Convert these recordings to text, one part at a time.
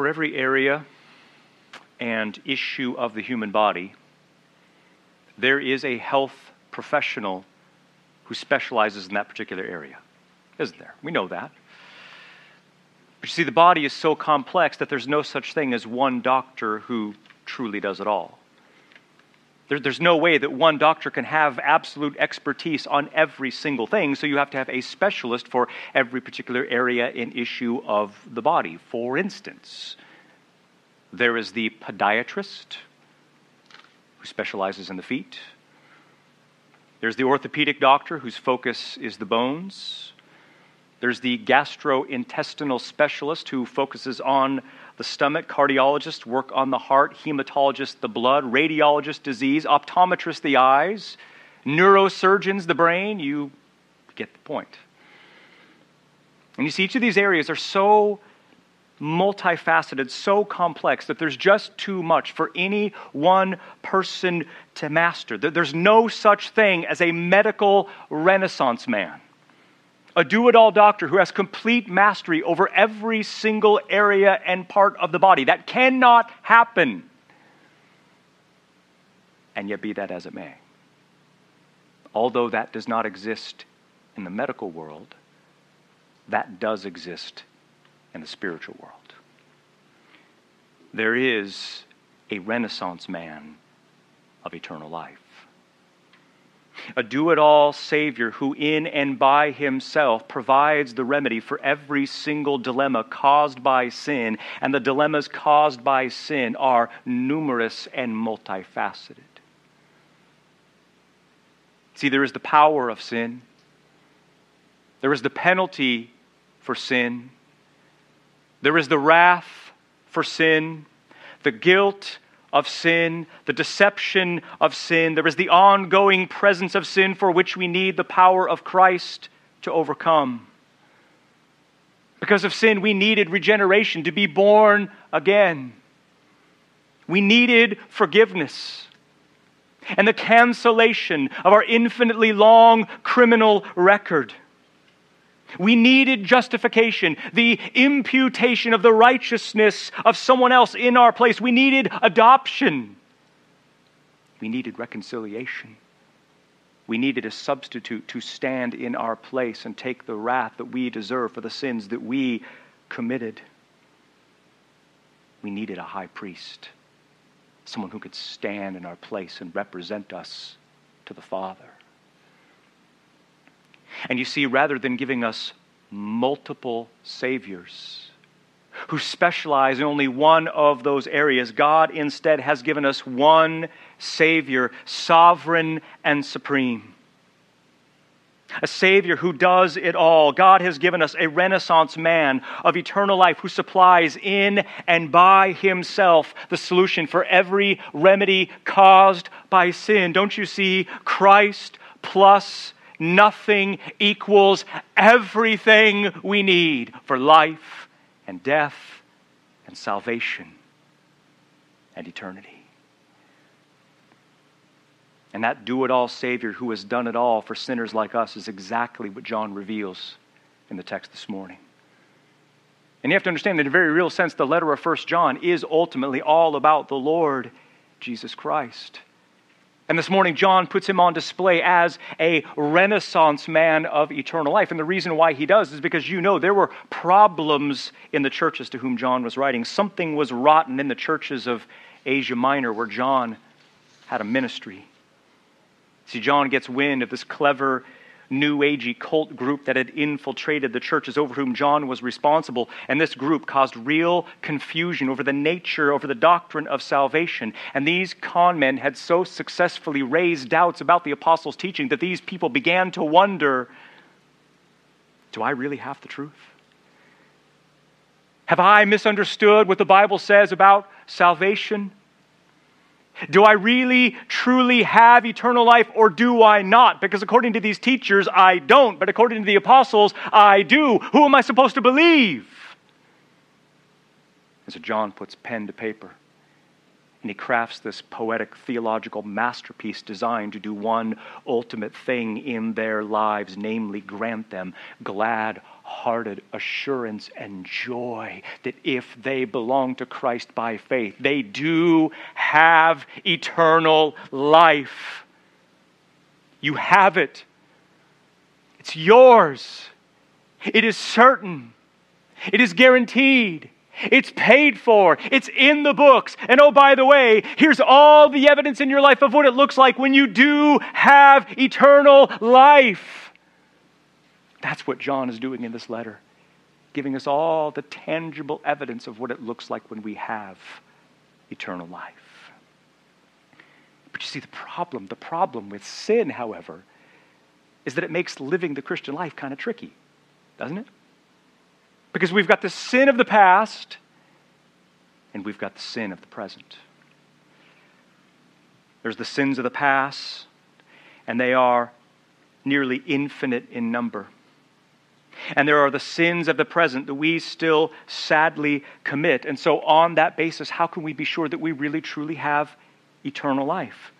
for every area and issue of the human body, there is a health professional who specializes in that particular area, isn't there? We know that. But you see, the body is so complex that there's no such thing as one doctor who truly does it all. There, there's no way that one doctor can have absolute expertise on every single thing, so you have to have a specialist for every particular area and issue of the body. For instance, there is the podiatrist who specializes in the feet. There's the orthopedic doctor whose focus is the bones. There's the gastrointestinal specialist who focuses on the stomach, cardiologist work on the heart, hematologist the blood, radiologist disease, optometrist the eyes, neurosurgeons the brain. You get the point. And you see, each of these areas are so multifaceted, so complex that there's just too much for any one person to master. There's no such thing as a medical renaissance man, a do it all doctor who has complete mastery over every single area and part of the body. That cannot happen. And yet, be that as it may, although that does not exist in the medical world, that does exist in the spiritual world. There is a Renaissance man of eternal life. A do it all Savior who, in and by himself, provides the remedy for every single dilemma caused by sin, and the dilemmas caused by sin are numerous and multifaceted. See, there is the power of sin, there is the penalty for sin, there is the wrath for sin, the guilt of sin, the deception of sin. There is the ongoing presence of sin for which we need the power of Christ to overcome. Because of sin, we needed regeneration, to be born again. We needed forgiveness and the cancellation of our infinitely long criminal record. We needed justification, the imputation of the righteousness of someone else in our place. We needed adoption. We needed reconciliation. We needed a substitute to stand in our place and take the wrath that we deserve for the sins that we committed. We needed a high priest, someone who could stand in our place and represent us to the Father. And you see, rather than giving us multiple saviors who specialize in only one of those areas, God instead has given us one Savior, sovereign and supreme. A Savior who does it all. God has given us a Renaissance man of eternal life who supplies in and by himself the solution for every remedy caused by sin. Don't you see? Christ plus nothing equals everything we need for life and death and salvation and eternity. And that do it all Savior who has done it all for sinners like us is exactly what John reveals in the text this morning. And you have to understand that in a very real sense, the letter of 1 John is ultimately all about the Lord Jesus Christ. And this morning, John puts him on display as a renaissance man of eternal life. And the reason why he does is because you know there were problems in the churches to whom John was writing. Something was rotten in the churches of Asia Minor where John had a ministry. See, John gets wind of this clever new agey cult group that had infiltrated the churches over whom John was responsible. And this group caused real confusion over the nature, over the doctrine of salvation. And these con men had so successfully raised doubts about the apostles' teaching that these people began to wonder do I really have the truth? Have I misunderstood what the Bible says about salvation? Do I really, truly have eternal life or do I not? Because according to these teachers, I don't, but according to the apostles, I do. Who am I supposed to believe? And so John puts pen to paper and he crafts this poetic theological masterpiece designed to do one ultimate thing in their lives, namely, grant them glad hearted assurance and joy that if they belong to Christ by faith, they do have eternal life. You have it, it's yours, it is certain, it is guaranteed. It's paid for. It's in the books. And oh, by the way, here's all the evidence in your life of what it looks like when you do have eternal life. That's what John is doing in this letter, giving us all the tangible evidence of what it looks like when we have eternal life. But you see, the problem, the problem with sin, however, is that it makes living the Christian life kind of tricky, doesn't it? Because we've got the sin of the past and we've got the sin of the present. There's the sins of the past, and they are nearly infinite in number. And there are the sins of the present that we still sadly commit. And so, on that basis, how can we be sure that we really truly have eternal life?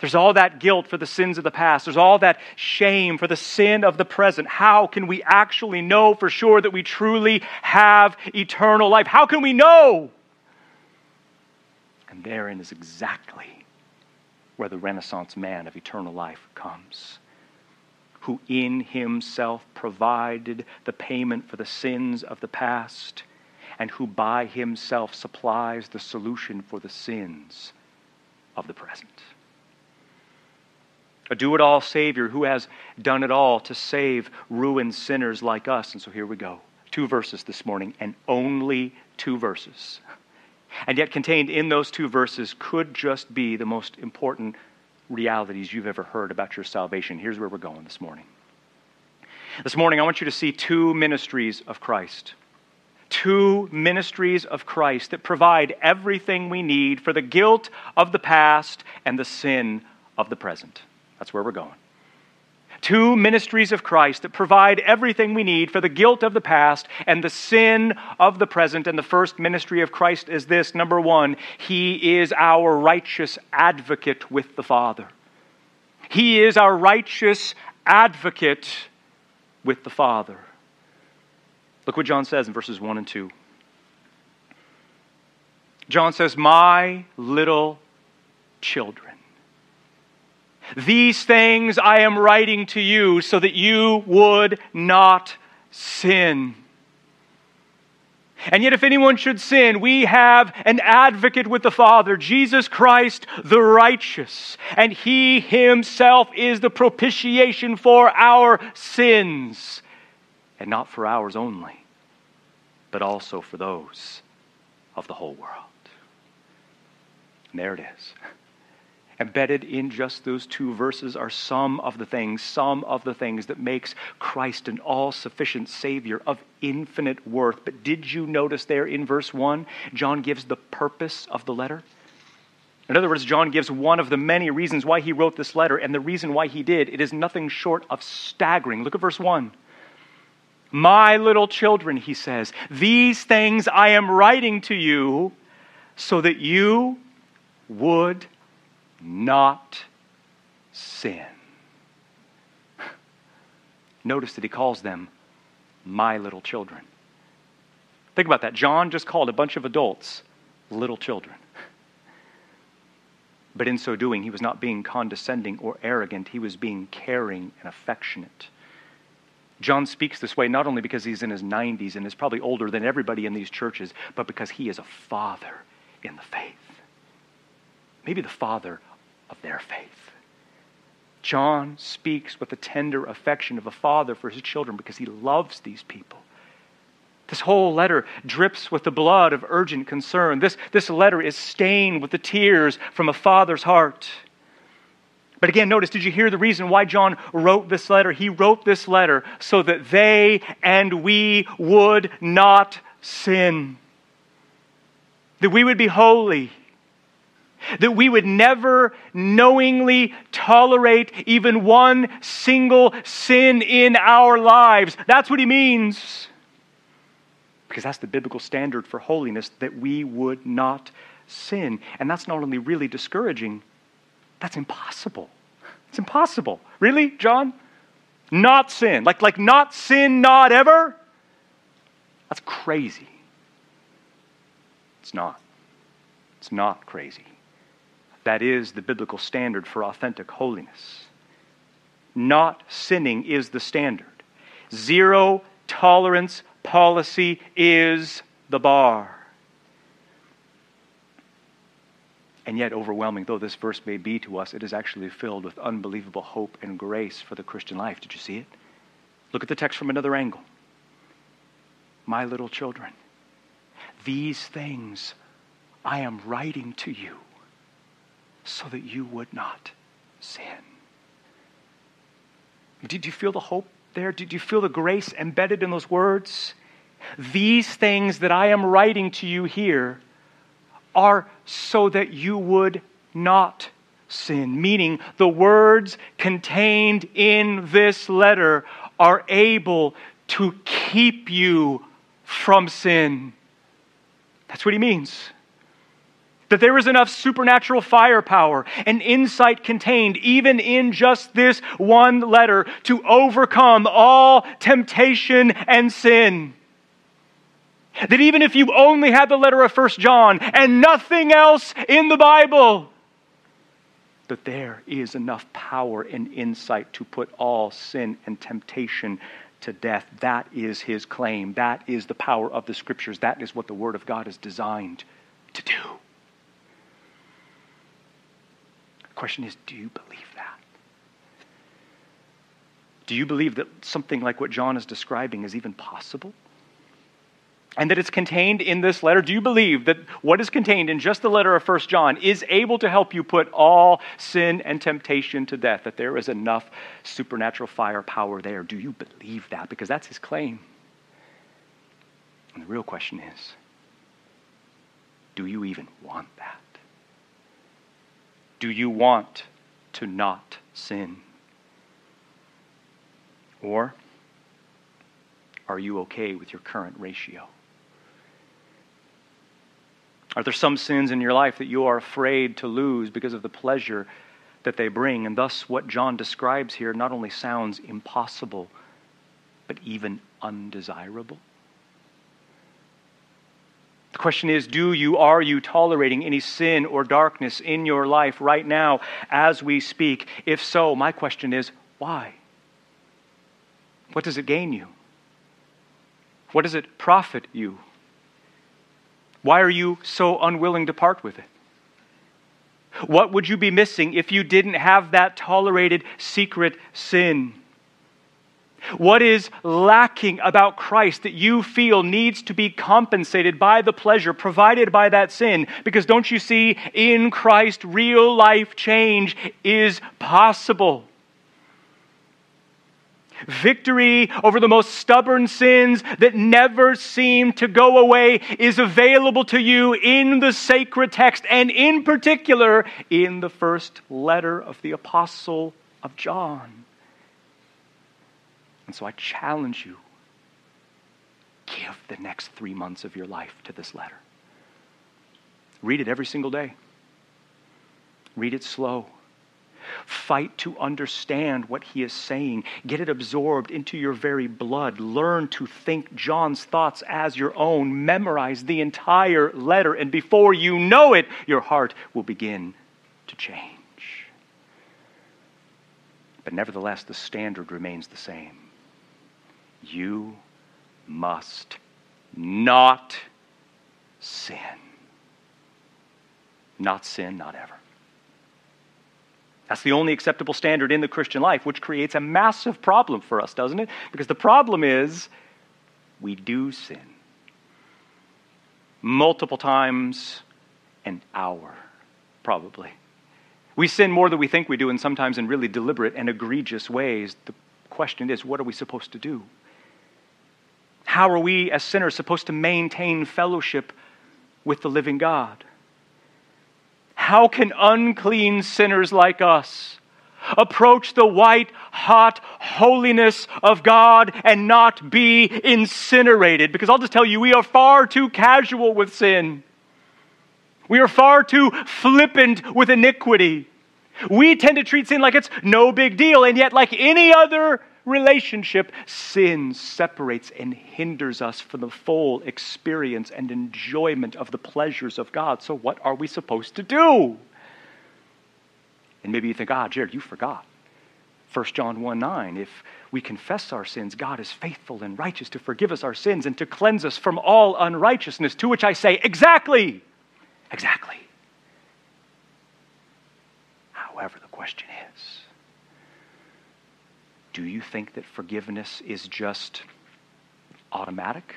There's all that guilt for the sins of the past. There's all that shame for the sin of the present. How can we actually know for sure that we truly have eternal life? How can we know? And therein is exactly where the Renaissance man of eternal life comes, who in himself provided the payment for the sins of the past, and who by himself supplies the solution for the sins of the present a do it all Savior who has done it all to save ruined sinners like us. And so here we go. Two verses this morning, and only two verses. And yet, contained in those two verses could just be the most important realities you've ever heard about your salvation. Here's where we're going this morning. This morning, I want you to see two ministries of Christ. Two ministries of Christ that provide everything we need for the guilt of the past and the sin of the present. That's where we're going. Two ministries of Christ that provide everything we need for the guilt of the past and the sin of the present. And the first ministry of Christ is this number one, He is our righteous advocate with the Father. He is our righteous advocate with the Father. Look what John says in verses 1 and 2. John says, My little children. These things I am writing to you so that you would not sin. And yet, if anyone should sin, we have an advocate with the Father, Jesus Christ the righteous. And he himself is the propitiation for our sins. And not for ours only, but also for those of the whole world. And there it is. Embedded in just those two verses are some of the things, some of the things that makes Christ an all-sufficient Savior of infinite worth. But did you notice there in verse 1, John gives the purpose of the letter? In other words, John gives one of the many reasons why he wrote this letter, and the reason why he did, it is nothing short of staggering. Look at verse 1. My little children, he says, these things I am writing to you so that you would not sin. Notice that he calls them my little children. Think about that. John just called a bunch of adults little children. But in so doing, he was not being condescending or arrogant, he was being caring and affectionate. John speaks this way not only because he's in his 90s and is probably older than everybody in these churches, but because he is a father in the faith. Maybe the father of their faith. John speaks with the tender affection of a father for his children because he loves these people. This whole letter drips with the blood of urgent concern. This, this letter is stained with the tears from a father's heart. But again, notice, did you hear the reason why John wrote this letter? He wrote this letter so that they and we would not sin, that we would be holy that we would never knowingly tolerate even one single sin in our lives. That's what he means. Because that's the biblical standard for holiness, that we would not sin. And that's not only really discouraging, that's impossible. It's impossible. Really, John? Not sin. Like, like not sin, not ever? That's crazy. It's not. It's not crazy. That is the biblical standard for authentic holiness. Not sinning is the standard. Zero tolerance policy is the bar. And yet, overwhelming though this verse may be to us, it is actually filled with unbelievable hope and grace for the Christian life. Did you see it? Look at the text from another angle. My little children, these things I am writing to you so that you would not sin. Did you feel the hope there? Did you feel the grace embedded in those words? These things that I am writing to you here are so that you would not sin. Meaning, the words contained in this letter are able to keep you from sin. That's what he means. That there is enough supernatural firepower and insight contained, even in just this one letter, to overcome all temptation and sin. That even if you only had the letter of First John and nothing else in the Bible, that there is enough power and insight to put all sin and temptation to death. That is his claim. That is the power of the scriptures. That is what the Word of God is designed to do. The question is do you believe that? Do you believe that something like what John is describing is even possible? and that it's contained in this letter? Do you believe that what is contained in just the letter of First John is able to help you put all sin and temptation to death? That there is enough supernatural firepower there? Do you believe that? Because that's his claim. And the real question is do you even want that? Do you want to not sin? Or are you okay with your current ratio? Are there some sins in your life that you are afraid to lose because of the pleasure that they bring? And thus, what John describes here not only sounds impossible, but even undesirable. The question is do you, are you tolerating any sin or darkness in your life right now as we speak? If so, my question is why? What does it gain you? What does it profit you? Why are you so unwilling to part with it? What would you be missing if you didn't have that tolerated secret sin? What is lacking about Christ that you feel needs to be compensated by the pleasure provided by that sin? Because don't you see, in Christ, real life change is possible. Victory over the most stubborn sins that never seem to go away is available to you in the sacred text, and in particular in the first letter of the Apostle of John. And so I challenge you give the next three months of your life to this letter. Read it every single day, read it slow. Fight to understand what he is saying. Get it absorbed into your very blood. Learn to think John's thoughts as your own. Memorize the entire letter, and before you know it, your heart will begin to change. But nevertheless, the standard remains the same. You must not sin. Not sin, not ever. That's the only acceptable standard in the Christian life, which creates a massive problem for us, doesn't it? Because the problem is we do sin multiple times an hour, probably. We sin more than we think we do, and sometimes in really deliberate and egregious ways. The question is what are we supposed to do? How are we as sinners supposed to maintain fellowship with the living God? How can unclean sinners like us approach the white, hot holiness of God and not be incinerated? Because I'll just tell you, we are far too casual with sin. We are far too flippant with iniquity. We tend to treat sin like it's no big deal, and yet, like any other relationship, sin separates and hinders us from the full experience and enjoyment of the pleasures of God. So, what are we supposed to do? And maybe you think, ah, Jared, you forgot. 1 John 1 9, if we confess our sins, God is faithful and righteous to forgive us our sins and to cleanse us from all unrighteousness. To which I say, exactly, exactly. However, the question is do you think that forgiveness is just automatic?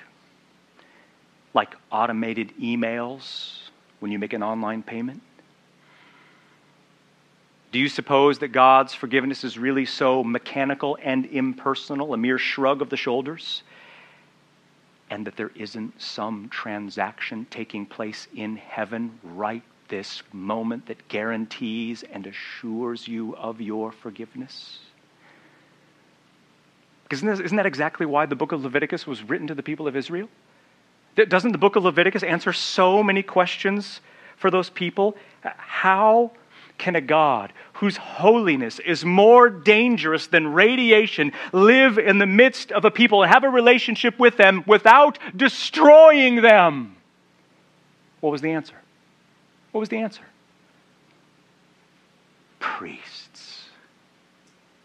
Like automated emails when you make an online payment? Do you suppose that God's forgiveness is really so mechanical and impersonal, a mere shrug of the shoulders? And that there isn't some transaction taking place in heaven right this moment that guarantees and assures you of your forgiveness? Because isn't that exactly why the book of Leviticus was written to the people of Israel? Doesn't the book of Leviticus answer so many questions for those people? Uh, how can a God whose holiness is more dangerous than radiation live in the midst of a people and have a relationship with them without destroying them? What was the answer? What was the answer? Priests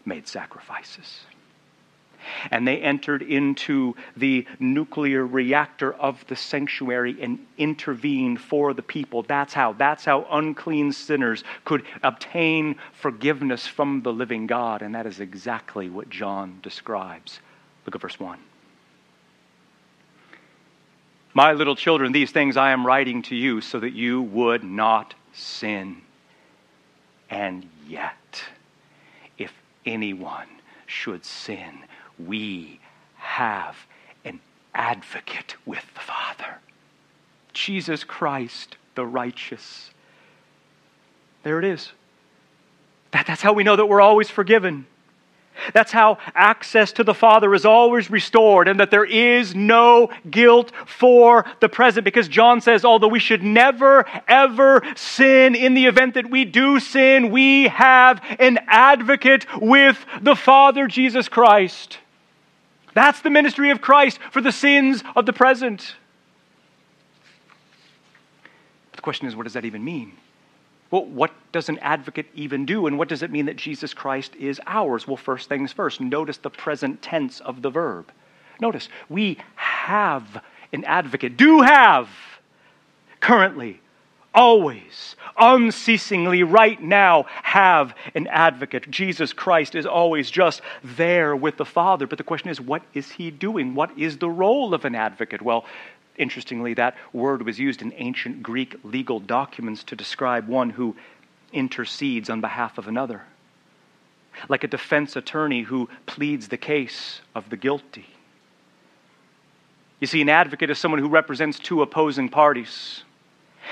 made sacrifices and they entered into the nuclear reactor of the sanctuary and intervened for the people. That's how. That's how unclean sinners could obtain forgiveness from the living God. And that is exactly what John describes. Look at verse 1. My little children, these things I am writing to you so that you would not sin. And yet, if anyone should sin, we have an advocate with the Father Jesus Christ, the righteous. There it is. That, that's how we know that we're always forgiven. That's how access to the Father is always restored and that there is no guilt for the present. Because John says, although we should never, ever sin, in the event that we do sin, we have an advocate with the Father, Jesus Christ. That's the ministry of Christ for the sins of the present. But the question is, what does that even mean? Well, what does an advocate even do? And what does it mean that Jesus Christ is ours? Well, first things first, notice the present tense of the verb. Notice, we have an advocate, do have currently always, unceasingly, right now, have an advocate. Jesus Christ is always just there with the Father. But the question is, what is he doing? What is the role of an advocate? Well, interestingly, that word was used in ancient Greek legal documents to describe one who intercedes on behalf of another, like a defense attorney who pleads the case of the guilty. You see, an advocate is someone who represents two opposing parties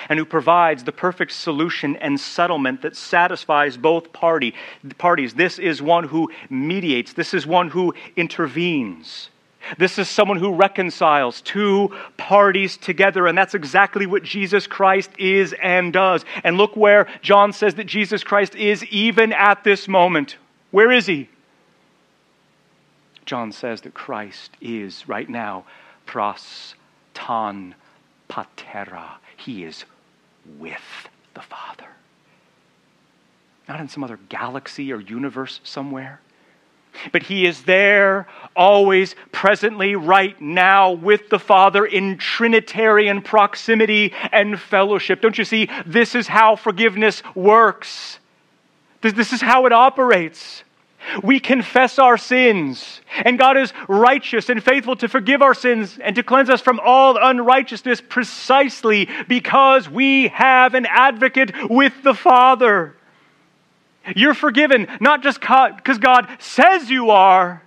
and who provides the perfect solution and settlement that satisfies both party, parties. This is one who mediates, this is one who intervenes. This is someone who reconciles two parties together, and that's exactly what Jesus Christ is and does. And look where John says that Jesus Christ is even at this moment. Where is he? John says that Christ is right now pros ton patera he is with the Father. Not in some other galaxy or universe somewhere. But he is there, always, presently, right now, with the Father in Trinitarian proximity and fellowship. Don't you see? This is how forgiveness works. This, is how it operates. We confess our sins, and God is righteous and faithful to forgive our sins and to cleanse us from all unrighteousness precisely because we have an advocate with the Father. You're forgiven not just because God says you are,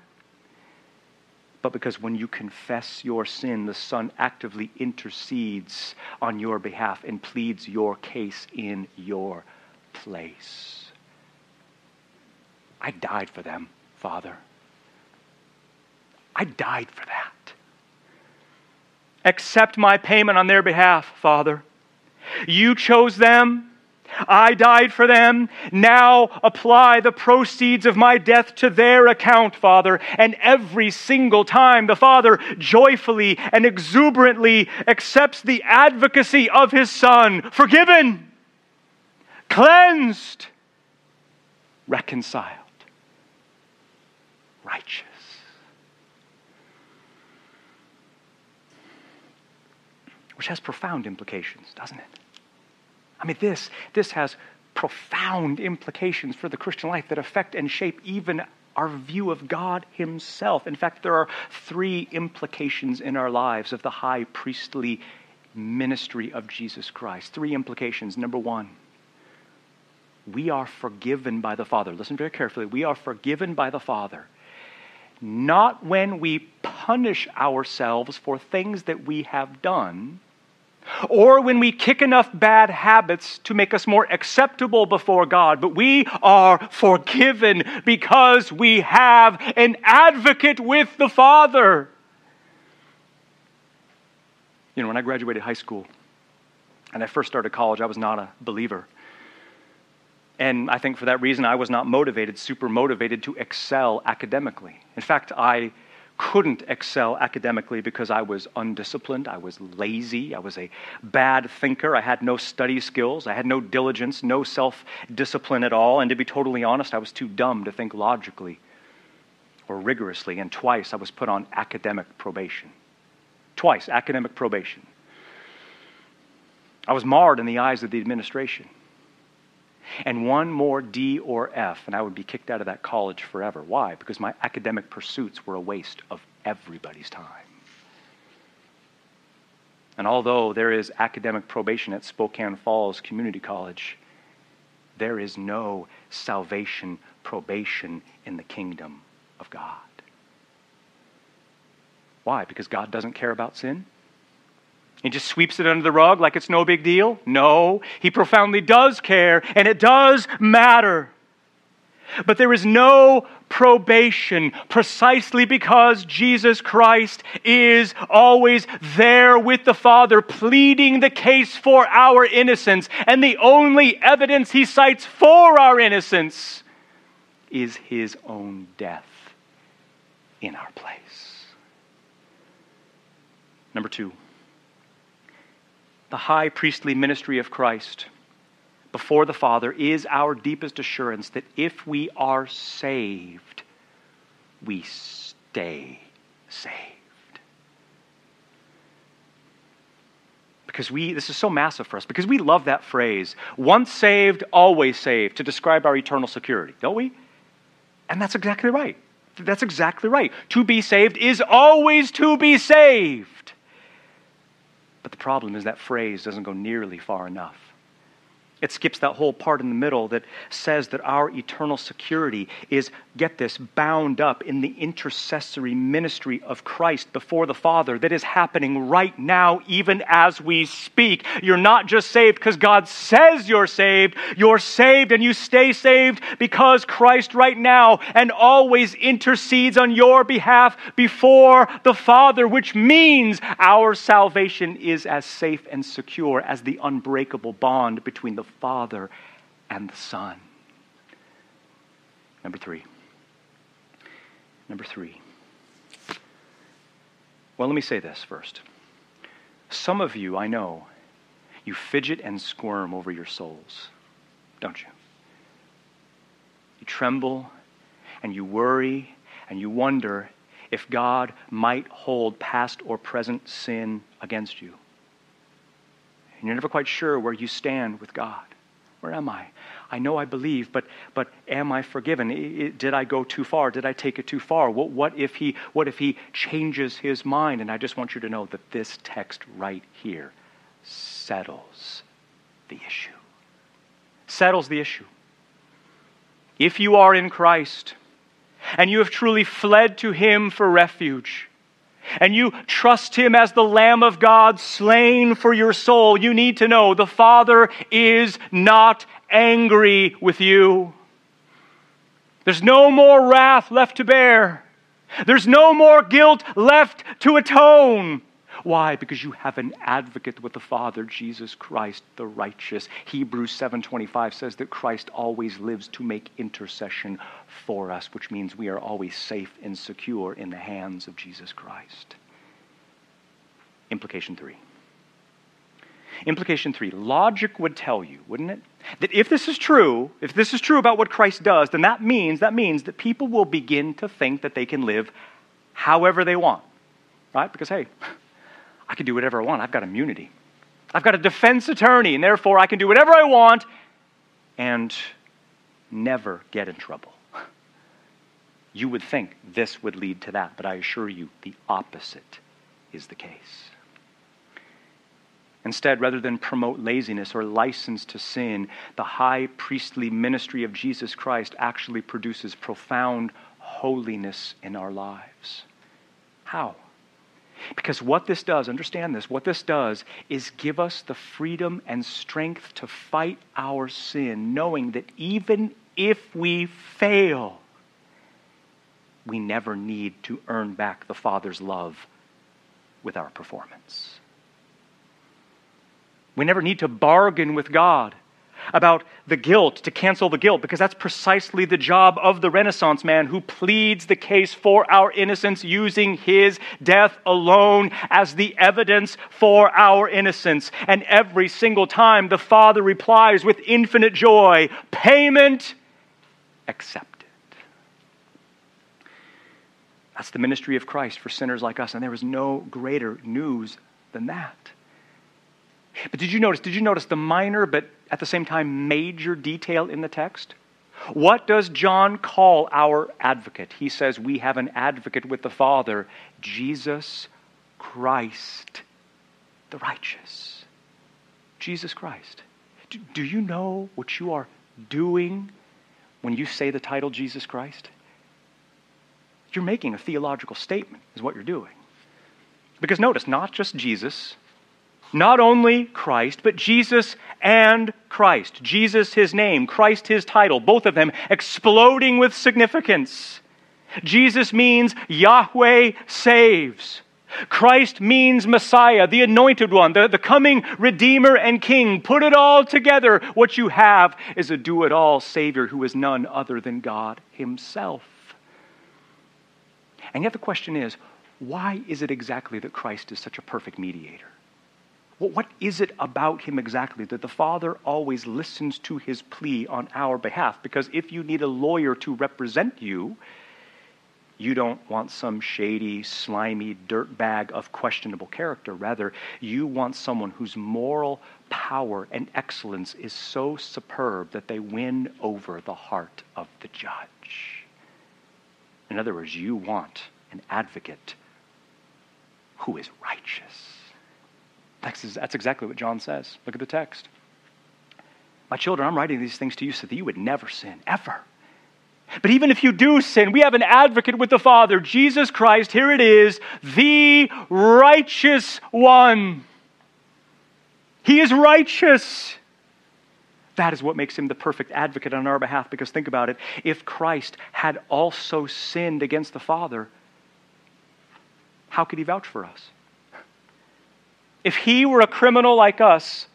but because when you confess your sin, the Son actively intercedes on your behalf and pleads your case in your place. I died for them, Father. I died for that. Accept my payment on their behalf, Father. You chose them. I died for them. Now apply the proceeds of my death to their account, Father. And every single time the Father joyfully and exuberantly accepts the advocacy of his Son, forgiven, cleansed, reconciled, righteous. Which has profound implications, doesn't it? I mean, this, this has profound implications for the Christian life that affect and shape even our view of God Himself. In fact, there are three implications in our lives of the high priestly ministry of Jesus Christ. Three implications. Number one, we are forgiven by the Father. Listen very carefully. We are forgiven by the Father, not when we punish ourselves for things that we have done or when we kick enough bad habits to make us more acceptable before God, but we are forgiven because we have an advocate with the Father. You know, when I graduated high school and I first started college, I was not a believer. And I think for that reason, I was not motivated, super motivated to excel academically. In fact, I couldn't excel academically because I was undisciplined, I was lazy, I was a bad thinker, I had no study skills, I had no diligence, no self discipline at all, and to be totally honest, I was too dumb to think logically or rigorously, and twice I was put on academic probation. Twice, academic probation. I was marred in the eyes of the administration and one more D or F, and I would be kicked out of that college forever. Why? Because my academic pursuits were a waste of everybody's time. And although there is academic probation at Spokane Falls Community College, there is no salvation probation in the kingdom of God. Why? Because God doesn't care about sin? He just sweeps it under the rug like it's no big deal? No, he profoundly does care, and it does matter. But there is no probation precisely because Jesus Christ is always there with the Father, pleading the case for our innocence. And the only evidence he cites for our innocence is his own death in our place. Number two the high priestly ministry of Christ before the Father is our deepest assurance that if we are saved, we stay saved. Because we, this is so massive for us, because we love that phrase, once saved, always saved, to describe our eternal security, don't we? And that's exactly right. That's exactly right. To be saved is always to be saved. But the problem is that phrase doesn't go nearly far enough. It skips that whole part in the middle that says that our eternal security is, get this, bound up in the intercessory ministry of Christ before the Father that is happening right now, even as we speak. You're not just saved because God says you're saved, you're saved and you stay saved because Christ right now and always intercedes on your behalf before the Father, which means our salvation is as safe and secure as the unbreakable bond between the Father and the Son. Number three. Number three. Well, let me say this first. Some of you, I know, you fidget and squirm over your souls, don't you? You tremble and you worry and you wonder if God might hold past or present sin against you and you're never quite sure where you stand with God. Where am I? I know I believe, but, but am I forgiven? did I go too far? Did I take it too far? What, what, if he, what if he changes his mind? And I just want you to know that this text right here settles the issue. Settles the issue. If you are in Christ and you have truly fled to him for refuge, and you trust Him as the Lamb of God slain for your soul, you need to know the Father is not angry with you. There's no more wrath left to bear. There's no more guilt left to atone. Why? Because you have an advocate with the Father, Jesus Christ the righteous. Hebrews 7:25 says that Christ always lives to make intercession for us, which means we are always safe and secure in the hands of Jesus Christ. Implication 3. Implication 3. Logic would tell you, wouldn't it? That if this is true, if this is true about what Christ does, then that means that means that people will begin to think that they can live however they want. Right? Because hey, I can do whatever I want. I've got immunity. I've got a defense attorney, and therefore I can do whatever I want and never get in trouble. You would think this would lead to that, but I assure you the opposite is the case. Instead, rather than promote laziness or license to sin, the high priestly ministry of Jesus Christ actually produces profound holiness in our lives. How? Because what this does, understand this, what this does is give us the freedom and strength to fight our sin, knowing that even if we fail, we never need to earn back the Father's love with our performance. We never need to bargain with God about the guilt to cancel the guilt because that's precisely the job of the Renaissance man who pleads the case for our innocence using his death alone as the evidence for our innocence. And every single time the Father replies with infinite joy payment accepted. That's the ministry of Christ for sinners like us, and there is no greater news than that. But did you notice? Did you notice the minor but at the same time major detail in the text? What does John call our advocate? He says, We have an advocate with the Father, Jesus Christ, the righteous. Jesus Christ. Do, do, you know what you are doing when you say the title Jesus Christ? You're making a theological statement, is what you're doing. Because notice, not just Jesus, not only Christ, but Jesus and Christ. Jesus, his name, Christ, his title, both of them exploding with significance. Jesus means Yahweh saves. Christ means Messiah, the anointed one, the, the coming Redeemer and King. Put it all together. What you have is a do it all Savior who is none other than God Himself. And yet the question is why is it exactly that Christ is such a perfect mediator? What is it about him exactly that the Father always listens to his plea on our behalf? Because if you need a lawyer to represent you, you don't want some shady, slimy dirtbag of questionable character. Rather, you want someone whose moral power and excellence is so superb that they win over the heart of the judge. In other words, you want an advocate who is righteous. That's, that's exactly what John says. Look at the text. My children, I'm writing these things to you so that you would never sin, ever. But even if you do sin, we have an advocate with the Father, Jesus Christ. Here it is, the righteous one. He is righteous. That is what makes him the perfect advocate on our behalf. Because think about it if Christ had also sinned against the Father, how could he vouch for us? If he were a criminal like us,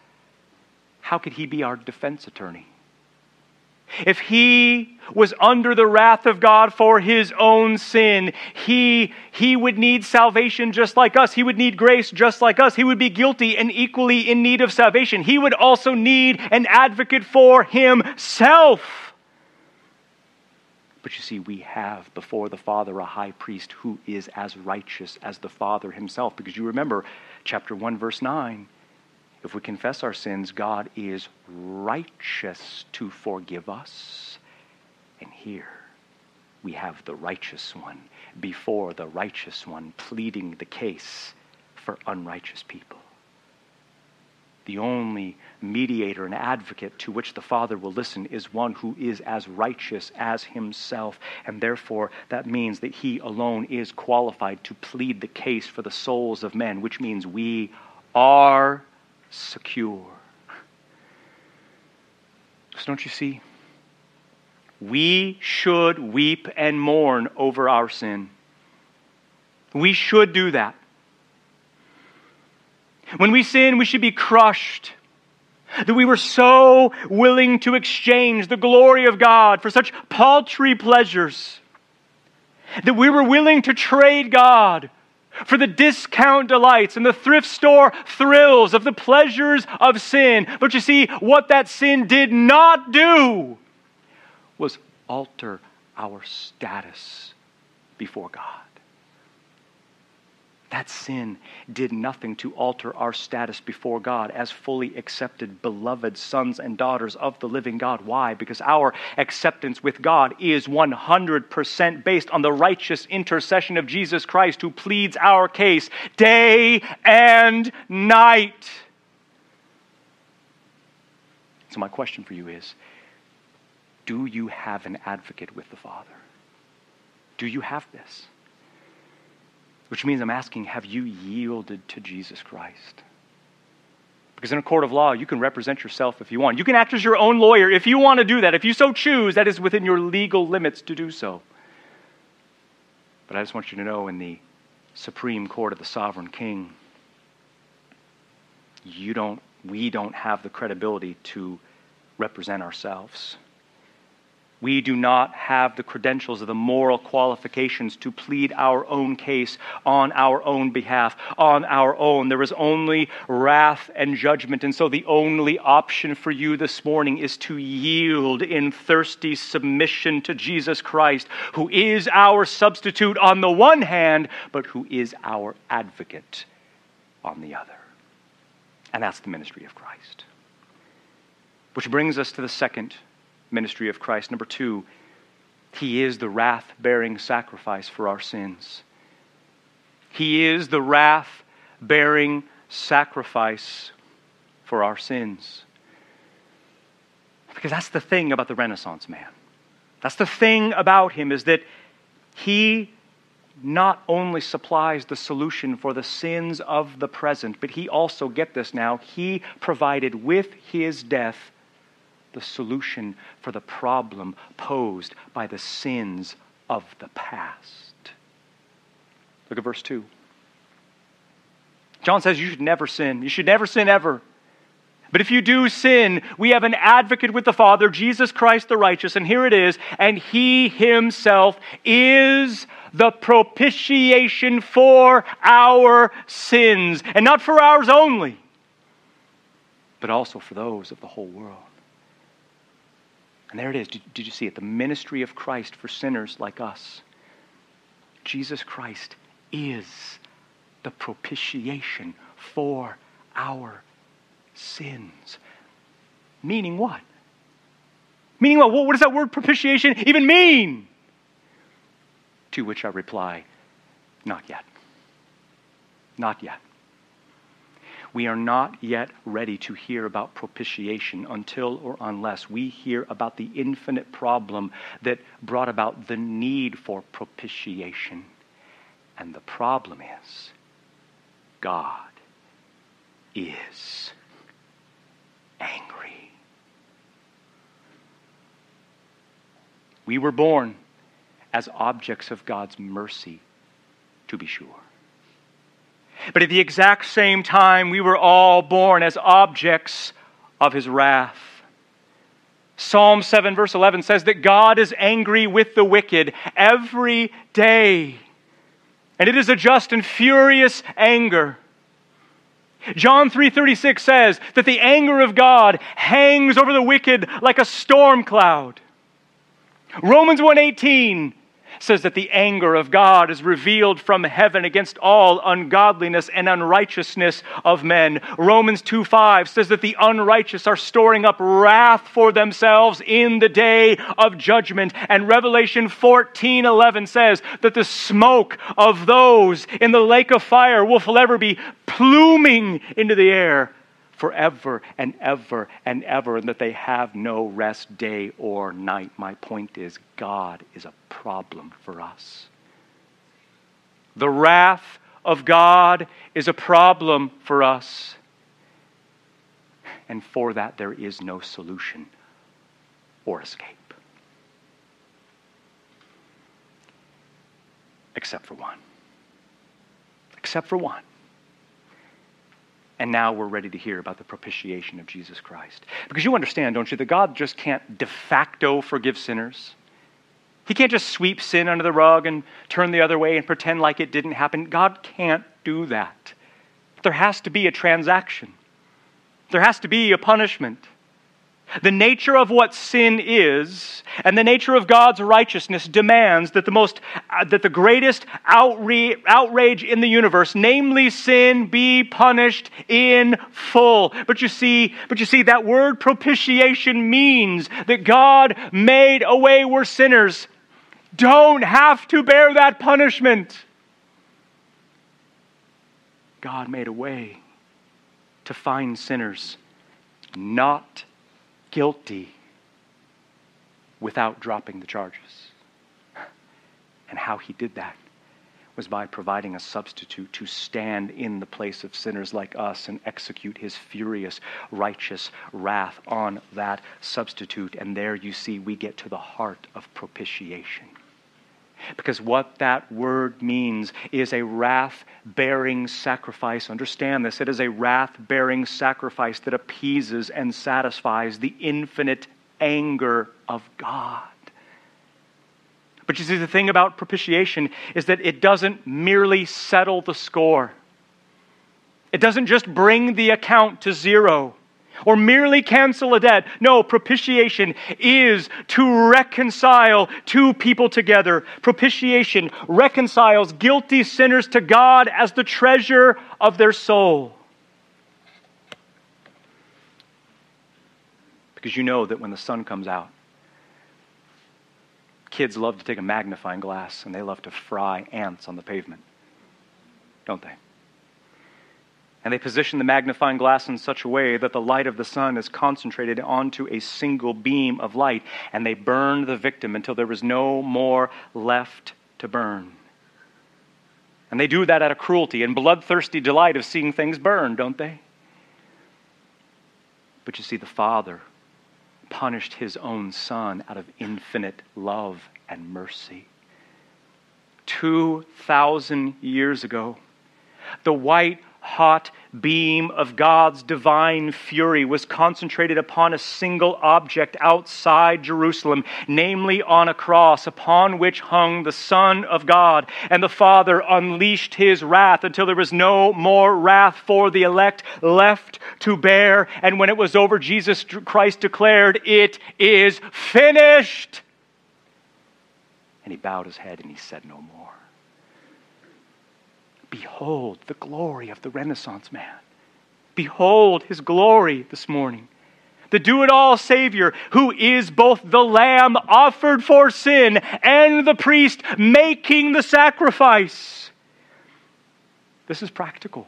how could he be our defense attorney? If he was under the wrath of God for his own sin, he, he would need salvation just like us. He would need grace just like us. He would be guilty and equally in need of salvation. He would also need an advocate for himself. But you see, we have before the Father a high priest who is as righteous as the Father himself. Because you remember, chapter 1, verse 9. If we confess our sins, God is righteous to forgive us. And here we have the righteous one before the righteous one pleading the case for unrighteous people. The only mediator and advocate to which the Father will listen is one who is as righteous as himself. And therefore, that means that he alone is qualified to plead the case for the souls of men, which means we are secure. So, don't you see? We should weep and mourn over our sin. We should do that. When we sin, we should be crushed. That we were so willing to exchange the glory of God for such paltry pleasures. That we were willing to trade God for the discount delights and the thrift store thrills of the pleasures of sin. But you see, what that sin did not do was alter our status before God. That sin did nothing to alter our status before God as fully accepted, beloved sons and daughters of the living God. Why? Because our acceptance with God is 100% based on the righteous intercession of Jesus Christ, who pleads our case day and night. So, my question for you is Do you have an advocate with the Father? Do you have this? Which means I'm asking, have you yielded to Jesus Christ? Because in a court of law, you can represent yourself if you want. You can act as your own lawyer if you want to do that. If you so choose, that is within your legal limits to do so. But I just want you to know in the supreme court of the sovereign king, you don't, we don't have the credibility to represent ourselves. We do not have the credentials or the moral qualifications to plead our own case on our own behalf, on our own. There is only wrath and judgment. And so the only option for you this morning is to yield in thirsty submission to Jesus Christ, who is our substitute on the one hand, but who is our advocate on the other. And that's the ministry of Christ. Which brings us to the second ministry of Christ. Number two, he is the wrath bearing sacrifice for our sins. He is the wrath bearing sacrifice for our sins. Because that's the thing about the Renaissance man. That's the thing about him is that he not only supplies the solution for the sins of the present, but he also, get this now, he provided with his death the solution for the problem posed by the sins of the past. Look at verse 2. John says you should never sin. You should never sin ever. But if you do sin, we have an advocate with the Father, Jesus Christ the righteous, and here it is, and he himself is the propitiation for our sins, and not for ours only, but also for those of the whole world. And there it is. Did, did you see it? The ministry of Christ for sinners like us. Jesus Christ is the propitiation for our sins. Meaning what? Meaning what? What does that word propitiation even mean? To which I reply, not yet. Not yet we are not yet ready to hear about propitiation until or unless we hear about the infinite problem that brought about the need for propitiation. And the problem is God is angry. We were born as objects of God's mercy, to be sure. But at the exact same time, we were all born as objects of his wrath. Psalm 7, verse 11 says that God is angry with the wicked every day. And it is a just and furious anger. John 3:36 says that the anger of God hangs over the wicked like a storm cloud. Romans 1:18 says that the anger of God is revealed from heaven against all ungodliness and unrighteousness of men. Romans 2 5 says that the unrighteous are storing up wrath for themselves in the day of judgment. And Revelation 14 11 says that the smoke of those in the lake of fire will forever be pluming into the air forever and ever and ever, and that they have no rest day or night. My point is, God is a problem for us. The wrath of God is a problem for us. And for that, there is no solution or escape. Except for one. Except for one And now we're ready to hear about the propitiation of Jesus Christ. Because you understand, don't you, that God just can't de facto forgive sinners. He can't just sweep sin under the rug and turn the other way and pretend like it didn't happen. God can't do that. There has to be a transaction, there has to be a punishment. The nature of what sin is and the nature of God's righteousness demands that the most uh, that the greatest outre- outrage in the universe, namely sin, be punished in full. But you see, but you see that word propitiation means that God made a way where sinners don't have to bear that punishment. God made a way to find sinners not guilty without dropping the charges. And how he did that was by providing a substitute to stand in the place of sinners like us and execute his furious, righteous wrath on that substitute. And there you see, we get to the heart of propitiation. Because what that word means is a wrath bearing sacrifice. Understand this. It is a wrath bearing sacrifice that appeases and satisfies the infinite anger of God. But you see, the thing about propitiation is that it doesn't merely settle the score, it doesn't just bring the account to zero or merely cancel a debt. No, propitiation is to reconcile two people together. Propitiation reconciles guilty sinners to God as the treasure of their soul. Because you know that when the sun comes out, kids love to take a magnifying glass and they love to fry ants on the pavement, don't they? And they position the magnifying glass in such a way that the light of the sun is concentrated onto a single beam of light, and they burn the victim until there was no more left to burn. And they do that out of cruelty and bloodthirsty delight of seeing things burn, don't they? But you see, the Father punished his own Son out of infinite love and mercy. 2,000 years ago, the white hot beam of God's divine fury was concentrated upon a single object outside Jerusalem, namely on a cross upon which hung the Son of God. And the Father unleashed his wrath until there was no more wrath for the elect left to bear. And when it was over, Jesus Christ declared, It is finished. And he bowed his head and he said no more. Behold the glory of the Renaissance man. Behold his glory this morning. The do it all Savior, who is both the Lamb offered for sin and the priest making the sacrifice. This is practical.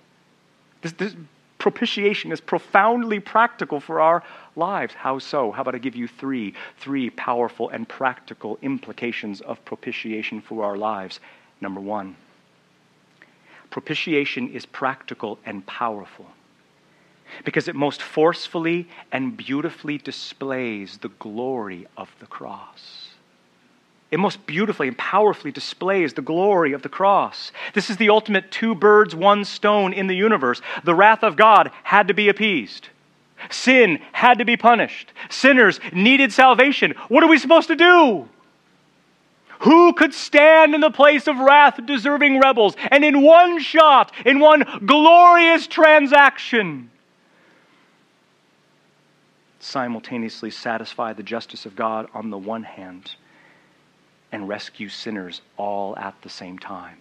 This, this propitiation is profoundly practical for our lives. How so? How about I give you three, three powerful and practical implications of propitiation for our lives? Number one, propitiation is practical and powerful because it most forcefully and beautifully displays the glory of the cross. It most beautifully and powerfully displays the glory of the cross. This is the ultimate two birds, one stone in the universe. The wrath of God had to be appeased. Sin had to be punished. Sinners needed salvation. What are we supposed to do? Who could stand in the place of wrath deserving rebels? And in one shot, in one glorious transaction, simultaneously satisfy the justice of God on the one hand and rescue sinners all at the same time?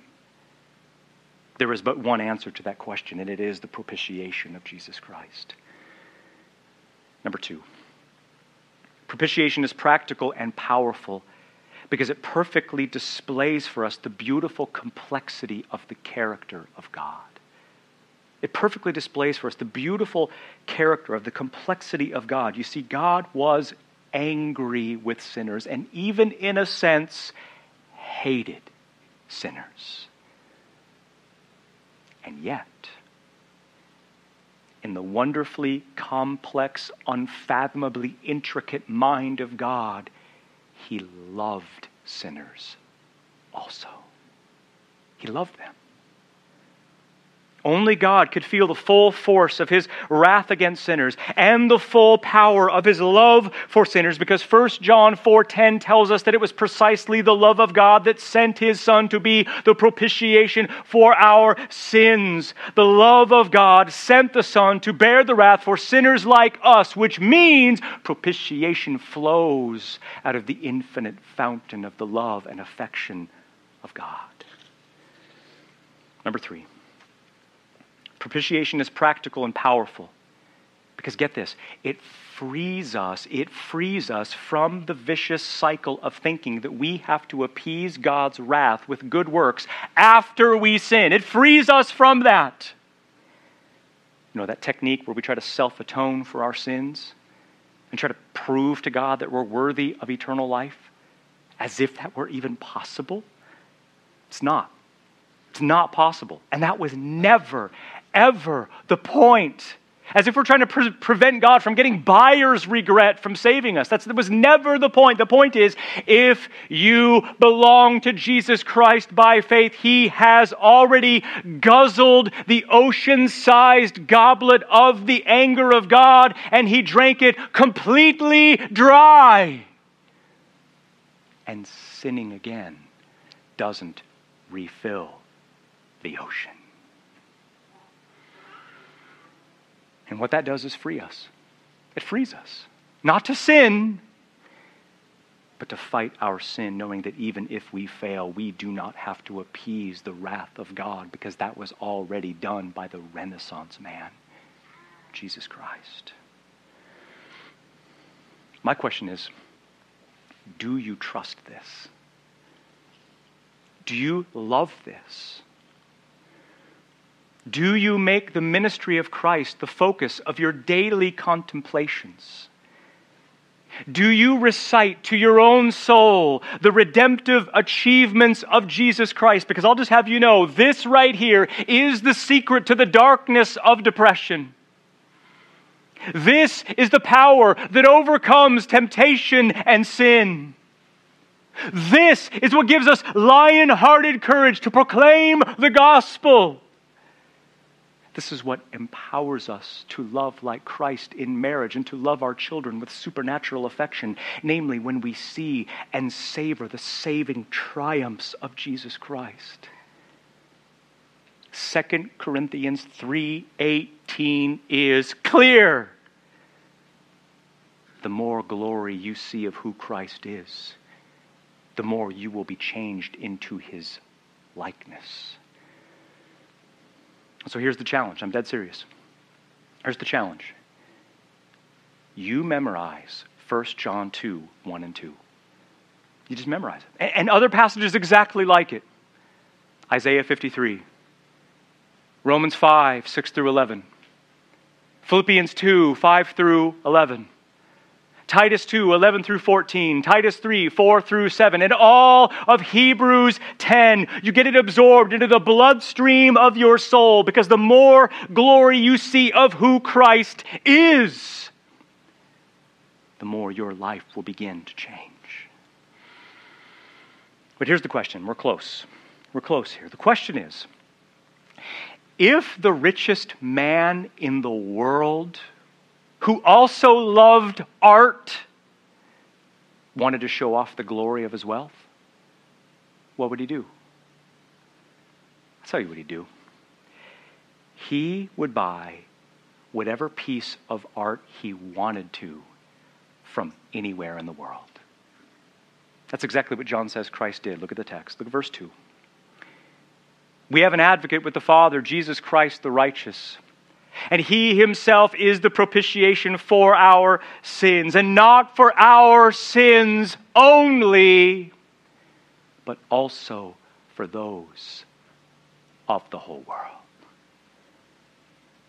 There is but one answer to that question, and it is the propitiation of Jesus Christ. Number two, propitiation is practical and powerful because it perfectly displays for us the beautiful complexity of the character of God. It perfectly displays for us the beautiful character of the complexity of God. You see, God was angry with sinners and, even in a sense, hated sinners. And yet, in the wonderfully complex, unfathomably intricate mind of God, he loved sinners also. He loved them. Only God could feel the full force of his wrath against sinners and the full power of his love for sinners because 1 John 4:10 tells us that it was precisely the love of God that sent his son to be the propitiation for our sins. The love of God sent the son to bear the wrath for sinners like us, which means propitiation flows out of the infinite fountain of the love and affection of God. Number 3. Propitiation is practical and powerful. Because get this, it frees us, it frees us from the vicious cycle of thinking that we have to appease God's wrath with good works after we sin. It frees us from that. You know, that technique where we try to self atone for our sins and try to prove to God that we're worthy of eternal life as if that were even possible? It's not. It's not possible. And that was never, ever the point. As if we're trying to pre- prevent God from getting buyer's regret from saving us. That's, that was never the point. The point is if you belong to Jesus Christ by faith, He has already guzzled the ocean sized goblet of the anger of God, and He drank it completely dry. And sinning again doesn't refill the ocean. And what that does is free us. It frees us. Not to sin, but to fight our sin, knowing that even if we fail, we do not have to appease the wrath of God because that was already done by the Renaissance man, Jesus Christ. My question is do you trust this? Do you love this? Do you make the ministry of Christ the focus of your daily contemplations? Do you recite to your own soul the redemptive achievements of Jesus Christ? Because I'll just have you know, this right here is the secret to the darkness of depression. This is the power that overcomes temptation and sin. This is what gives us lion hearted courage to proclaim the gospel. This is what empowers us to love like Christ in marriage and to love our children with supernatural affection, namely when we see and savor the saving triumphs of Jesus Christ. 2 Corinthians 3:18 is clear. The more glory you see of who Christ is, the more you will be changed into his likeness. So here's the challenge. I'm dead serious. Here's the challenge. You memorize 1 John 2 1 and 2. You just memorize it. And, other passages exactly like it Isaiah 53, Romans 5 6 through 11, Philippians 2 5 through 11. Titus 2, 11 through 14, Titus 3, 4 through 7, and all of Hebrews 10. You get it absorbed into the bloodstream of your soul because the more glory you see of who Christ is, the more your life will begin to change. But here's the question we're close. We're close here. The question is if the richest man in the world who also loved art, wanted to show off the glory of his wealth, what would he do? I'll tell you what he'd do. He would buy whatever piece of art he wanted to from anywhere in the world. That's exactly what John says Christ did. Look at the text. Look at verse 2. We have an advocate with the Father, Jesus Christ the righteous. And he himself is the propitiation for our sins, and not for our sins only, but also for those of the whole world.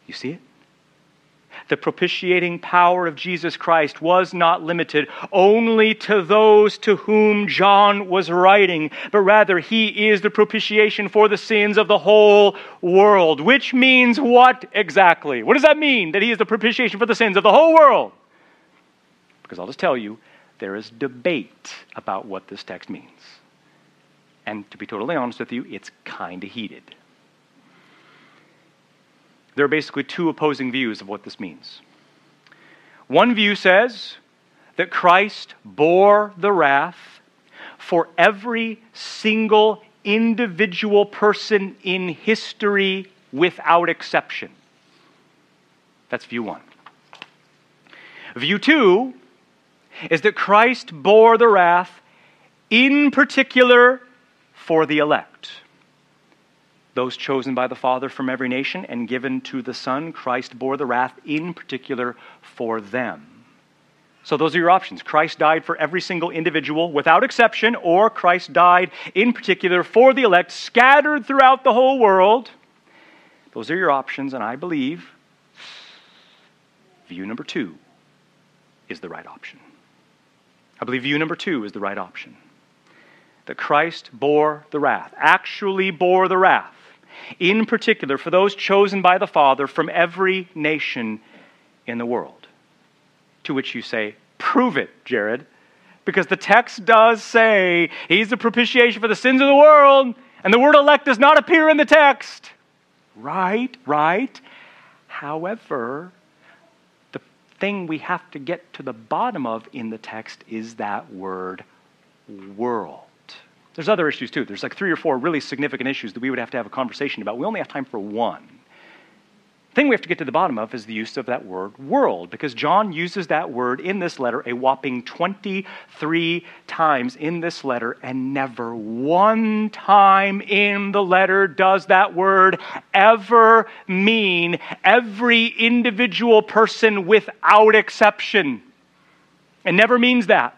You see it? The propitiating power of Jesus Christ was not limited only to those to whom John was writing, but rather he is the propitiation for the sins of the whole world. Which means what exactly? What does that mean that he is the propitiation for the sins of the whole world? Because I'll just tell you, there is debate about what this text means. And to be totally honest with you, it's kind of heated. There are basically two opposing views of what this means. One view says that Christ bore the wrath for every single individual person in history without exception. That's view one. View two is that Christ bore the wrath in particular for the elect. Those chosen by the Father from every nation and given to the Son, Christ bore the wrath in particular for them. So, those are your options. Christ died for every single individual without exception, or Christ died in particular for the elect scattered throughout the whole world. Those are your options, and I believe view number two is the right option. I believe view number two is the right option. That Christ bore the wrath, actually bore the wrath, in particular for those chosen by the Father from every nation in the world. To which you say, Prove it, Jared. Because the text does say he's the propitiation for the sins of the world, and the word elect does not appear in the text. Right, right. However, the thing we have to get to the bottom of in the text is that word world. There's other issues too. There's like three or four really significant issues that we would have to have a conversation about. We only have time for one thing we have to get to the bottom of is the use of that word world, because John uses that word in this letter a whopping 23 times in this letter, and never one time in the letter does that word ever mean every individual person without exception. It never means that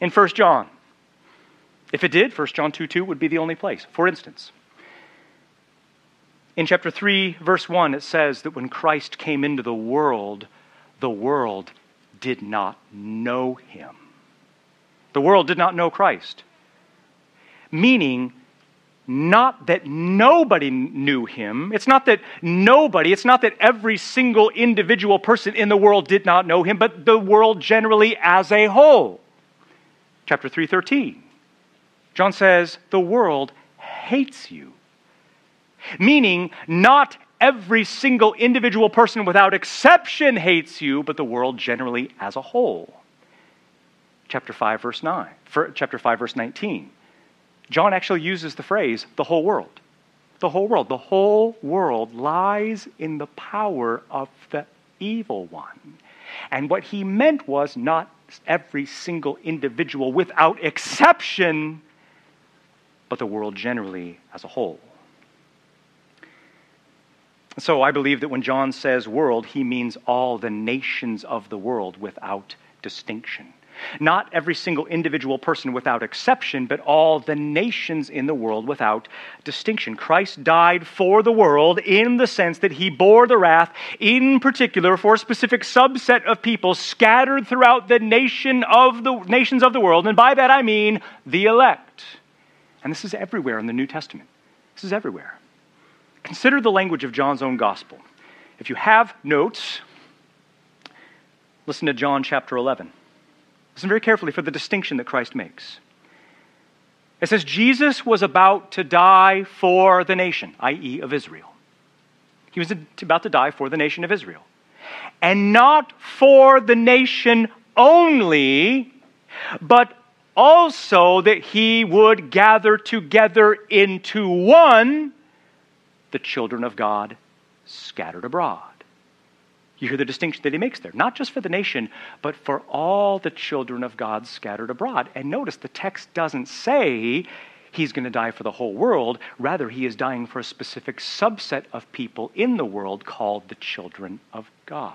in 1 John. If it did, 1 John 2 2 would be the only place. For instance, in chapter 3, verse 1, it says that when Christ came into the world, the world did not know him. The world did not know Christ. Meaning, not that nobody knew him. It's not that nobody, it's not that every single individual person in the world did not know him, but the world generally as a whole. Chapter 3:13. John says, "The world hates you meaning not every single individual person without exception hates you, but the world generally as a whole. Chapter 5, verse 9. chapter 5, verse 19. John actually uses the phrase, the whole world. The whole world. The whole world lies in the power of the evil one. And what he meant was not every single individual without exception, but the world generally as a whole. So I believe that when John says world, he means all the nations of the world without distinction. Not every single individual person without exception, but all the nations in the world without distinction. Christ died for the world in the sense that he bore the wrath, in particular for a specific subset of people scattered throughout the nation of the nations of the world, and by that I mean the elect. And this is everywhere in the New Testament. This is everywhere. Consider the language of John's own gospel. If you have notes, listen to John chapter 11. Listen very carefully for the distinction that Christ makes. It says, Jesus was about to die for the nation, i.e., of Israel. He was about to die for the nation of Israel. And not for the nation only, but also that he would gather together into one the children of God scattered abroad. You hear the distinction that he makes there, not just for the nation, but for all the children of God scattered abroad. And notice the text doesn't say he's going to die for the whole world. Rather, he is dying for a specific subset of people in the world called the children of God.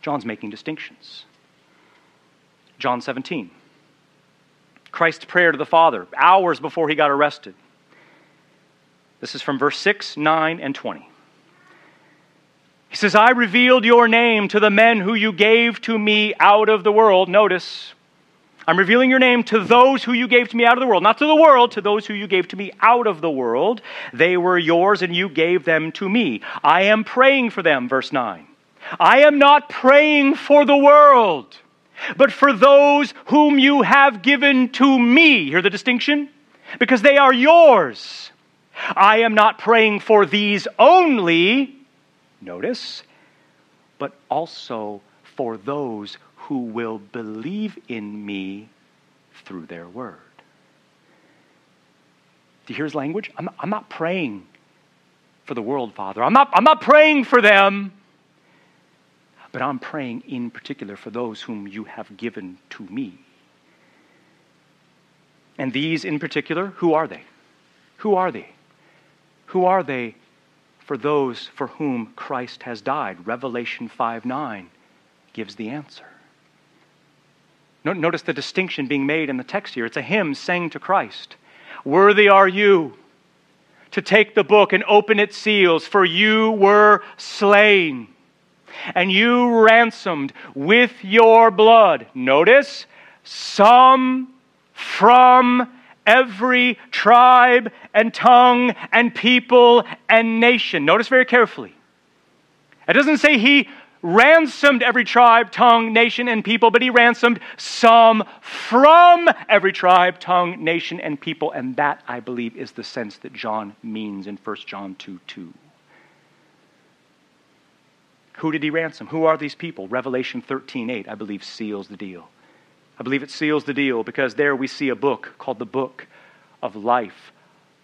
John's making distinctions. John 17. Christ's prayer to the Father, hours before he got arrested. This is from verse 6, 9, and 20. He says, I revealed your name to the men who you gave to me out of the world. Notice, I'm revealing your name to those who you gave to me out of the world, not to the world, to those who you gave to me out of the world. They were yours and you gave them to me. I am praying for them, verse 9. I am not praying for the world, but for those whom you have given to me. Hear the distinction? Because they are yours. I am not praying for these only, Notice, but also for those who will believe in me through their word. Do you hear his language? I'm, I'm not praying for the world, Father. I'm not, I'm not praying for them, but I'm praying in particular for those whom you have given to me. And these in particular, who are they? Who are they? Who are they for those for whom Christ has died? Revelation 5 9 gives the answer. Notice the distinction being made in the text here. It's a hymn sang to Christ. Worthy are you to take the book and open its seals, for you were slain, and you ransomed with your blood. Notice, some from every tribe and tongue and people and nation. Notice very carefully. It doesn't say he ransomed every tribe, tongue, nation, and people, but he ransomed some from every tribe, tongue, nation, and people. And that, I believe, is the sense that John means in 1 John 2 2. Who did he ransom? Who are these people? Revelation 13:8, I believe, seals the deal. I believe it seals the deal because there we see a book called the Book of Life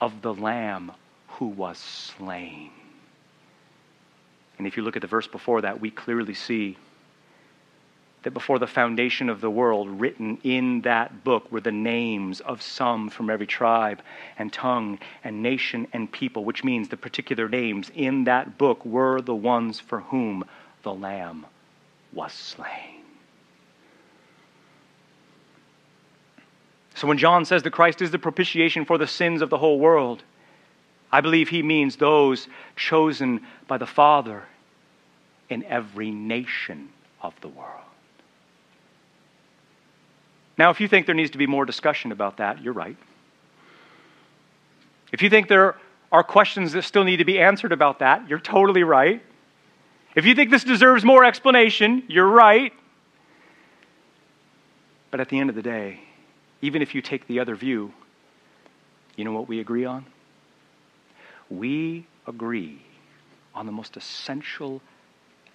of the Lamb who was slain. And if you look at the verse before that, we clearly see that before the foundation of the world, written in that book were the names of some from every tribe and tongue and nation and people, which means the particular names in that book were the ones for whom the Lamb was slain. So when John says that Christ is the propitiation for the sins of the whole world, I believe he means those chosen by the Father in every nation of the world. Now, if you think there needs to be more discussion about that, you're right. If you think there are questions that still need to be answered about that, you're totally right. If you think this deserves more explanation, you're right. But at the end of the day, even if you take the other view, you know what we agree on? We agree on the most essential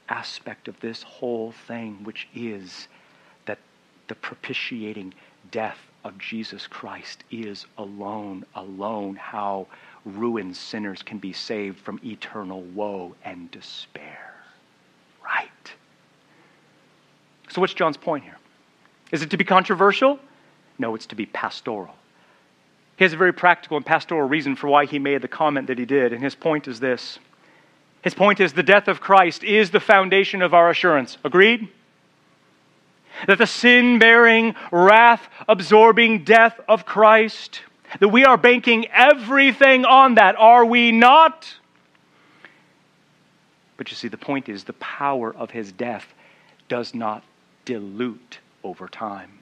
aspect of this whole thing, which is the propitiating death of Jesus Christ is alone, alone how ruined sinners can be saved from eternal woe and despair. Right. So, what's John's point here? Is it to be controversial? No, it's to be pastoral. He has a very practical and pastoral reason for why he made the comment that he did, and his point is this. His point is the death of Christ is the foundation of our assurance. Agreed? That the sin bearing, wrath absorbing death of Christ, that we are banking everything on that, are we not? But you see, the point is the power of his death does not dilute over time.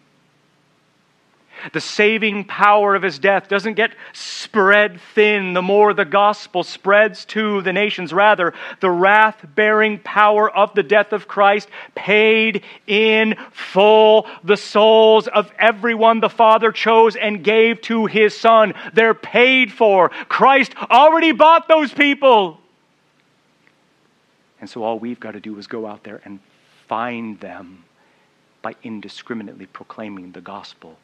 The saving power of his death doesn't get spread thin the more the gospel spreads to the nations. Rather, the wrath bearing power of the death of Christ paid in full the souls of everyone the Father chose and gave to his Son. They're paid for. Christ already bought those people. And so all we've got to do is go out there and find them by indiscriminately proclaiming the gospel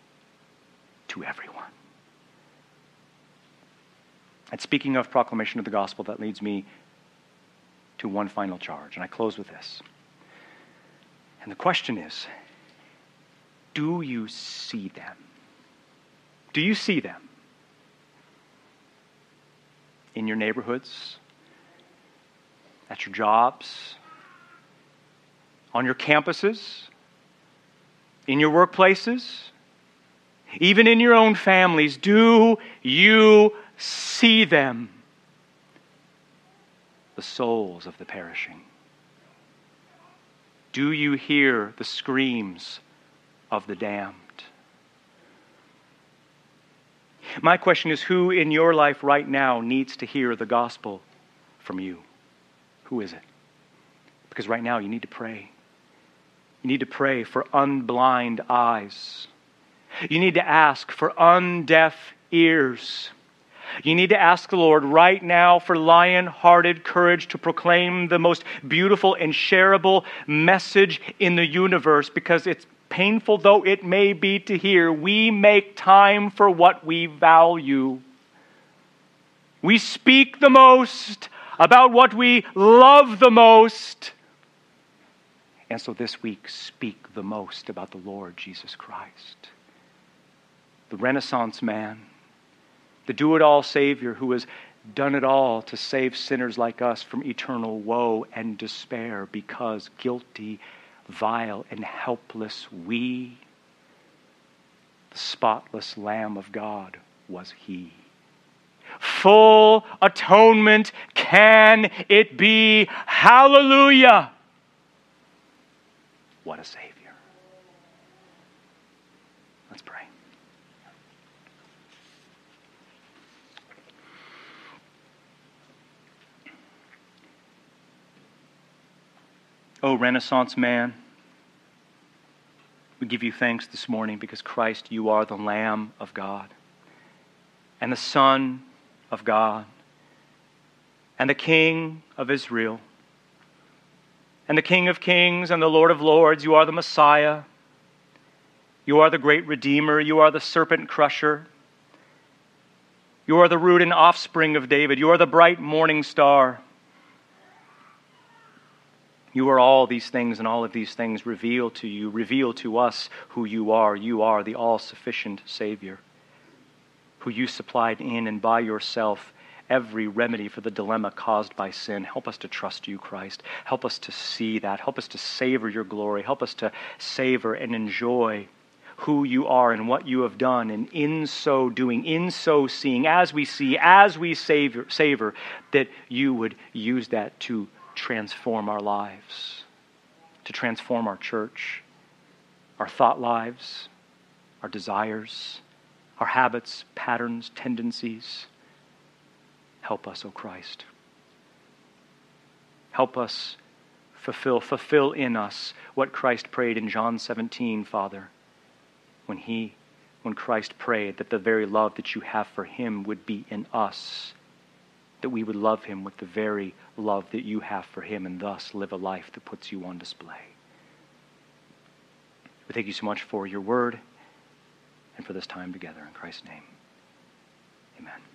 to everyone. And speaking of proclamation of the gospel, that leads me to one final charge. And I close with this. And the question is do you see them? Do you see them? In your neighborhoods, at your jobs, on your campuses, in your workplaces, even in your own families, do you see them? The souls of the perishing. Do you hear the screams of the damned? My question is who in your life right now needs to hear the gospel from you? Who is it? Because right now you need to pray. You need to pray for unblind eyes you need to ask for undeaf ears, You need to ask the Lord right now for lion hearted courage to proclaim the most beautiful and shareable message in the universe because it's painful though it may be to hear. We make time for what we value. We speak the most about what we love the most. And so this week, speak the most about the Lord Jesus Christ, the Renaissance man, the do it all Savior who has done it all to save sinners like us from eternal woe and despair because guilty, vile, and helpless we, the spotless Lamb of God, was He. Full atonement can it be? Hallelujah! What a Savior. Let's pray. Oh, Renaissance man, we give you thanks this morning because Christ, you are the Lamb of God and the Son of God and the King of Israel and the King of Kings and the Lord of Lords. You are the Messiah. You are the great Redeemer. You are the serpent crusher. You are the root and offspring of David. You are the bright morning star. You are all these things, and all of these things reveal to you, reveal to us who you are. You are the all sufficient Savior, who you supplied in and by yourself every remedy for the dilemma caused by sin. Help us to trust you, Christ. Help us to see that. Help us to savor your glory. Help us to savor and enjoy who you are and what you have done. And in so doing, in so seeing, as we see, as we savor, savor that you would use that to transform our lives, to transform our church, our thought lives, our desires, our habits, patterns, tendencies. Help us, O Christ. Help us fulfill, fulfill in us what Christ prayed in John 17, Father, when he when Christ prayed that the very love that you have for him would be in us that we would love him with the very love that you have for him and thus live a life that puts you on display. We thank you so much for your word and for this time together. In Christ's name, amen.